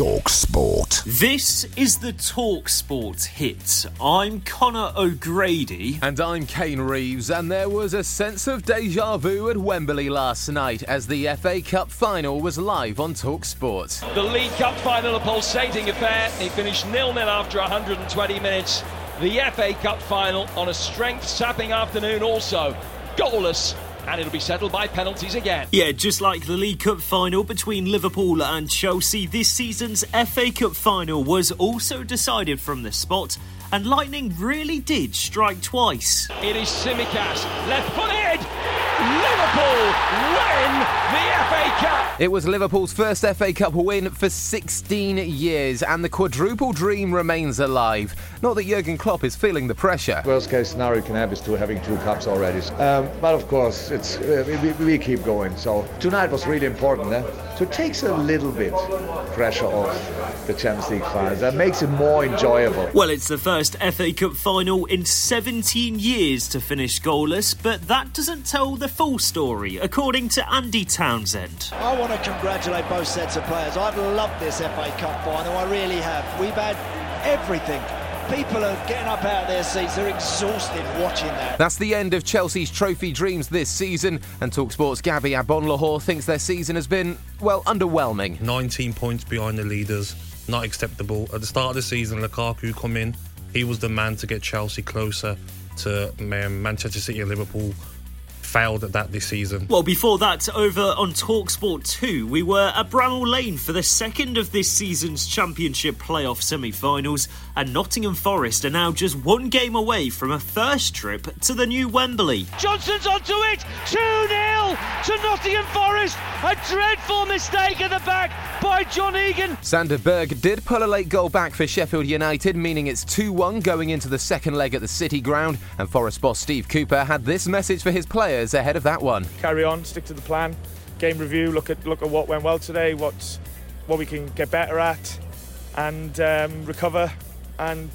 Talk Sport. This is the Talk Sport hit. I'm Connor O'Grady. And I'm Kane Reeves, and there was a sense of deja vu at Wembley last night as the FA Cup final was live on Talk Sport. The League Cup final, a pulsating affair. It finished nil-nil after 120 minutes. The FA Cup final on a strength-sapping afternoon also. Goalless and it'll be settled by penalties again. Yeah, just like the League Cup final between Liverpool and Chelsea, this season's FA Cup final was also decided from the spot, and lightning really did strike twice. It is Tsimikas, left footed! Liverpool win the FA Cup! It was Liverpool's first FA Cup win for 16 years, and the quadruple dream remains alive. Not that Jurgen Klopp is feeling the pressure. Worst case scenario you can have is to having two cups already. Um, but of course, it's uh, we, we, keep going. So tonight was really important. Eh? So it takes a little bit pressure off the Champions League finals. That makes it more enjoyable. Well, it's the first FA Cup final in 17 years to finish goalless, but that doesn't tell the full story, according to Andy Townsend. I want to congratulate both sets of players. I've loved this FA Cup final, I really have. We've had everything people are getting up out of their seats. They're exhausted watching that. That's the end of Chelsea's trophy dreams this season. And Talksport's Gabby Agbonlahor thinks their season has been, well, underwhelming. 19 points behind the leaders. Not acceptable. At the start of the season, Lukaku come in. He was the man to get Chelsea closer to um, Manchester City and Liverpool failed at that this season. Well, before that, over on Talksport 2, we were at Bramall Lane for the second of this season's Championship playoff semi finals, and Nottingham Forest are now just one game away from a first trip to the new Wembley. Johnson's onto it! 2 0 to Nottingham Forest! A dreadful mistake at the back by John Egan. Sander Berge did pull a late goal back for Sheffield United, meaning it's 2 1 going into the second leg at the City ground, and Forest boss Steve Cooper had this message for his players players ahead of that one. Carry on, stick to the plan. Game review, look at look at what went well today, what what we can get better at, and um, recover and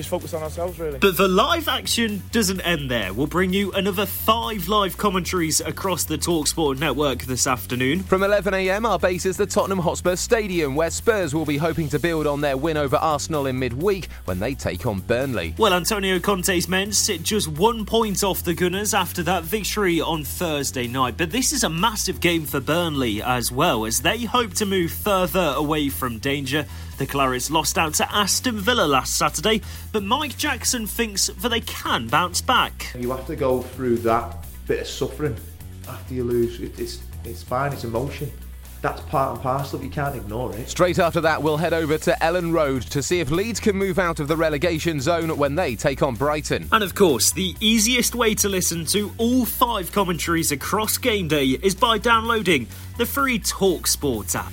just focus on ourselves, really. But the live action doesn't end there. We'll bring you another five live commentaries across the Talksport network this afternoon. From 11am, our base is the Tottenham Hotspur Stadium, where Spurs will be hoping to build on their win over Arsenal in midweek when they take on Burnley. Well, Antonio Conte's men sit just one point off the Gunners after that victory on Thursday night. But this is a massive game for Burnley as well, as they hope to move further away from danger. The Clarets lost out to Aston Villa last Saturday, but Mike Jackson thinks that they can bounce back. You have to go through that bit of suffering after you lose. It's, it's fine, it's emotion that's part and parcel. You can't ignore it. Straight after that, we'll head over to Elland Road to see if Leeds can move out of the relegation zone when they take on Brighton. And of course, the easiest way to listen to all five commentaries across game day is by downloading the free Talk Sports app.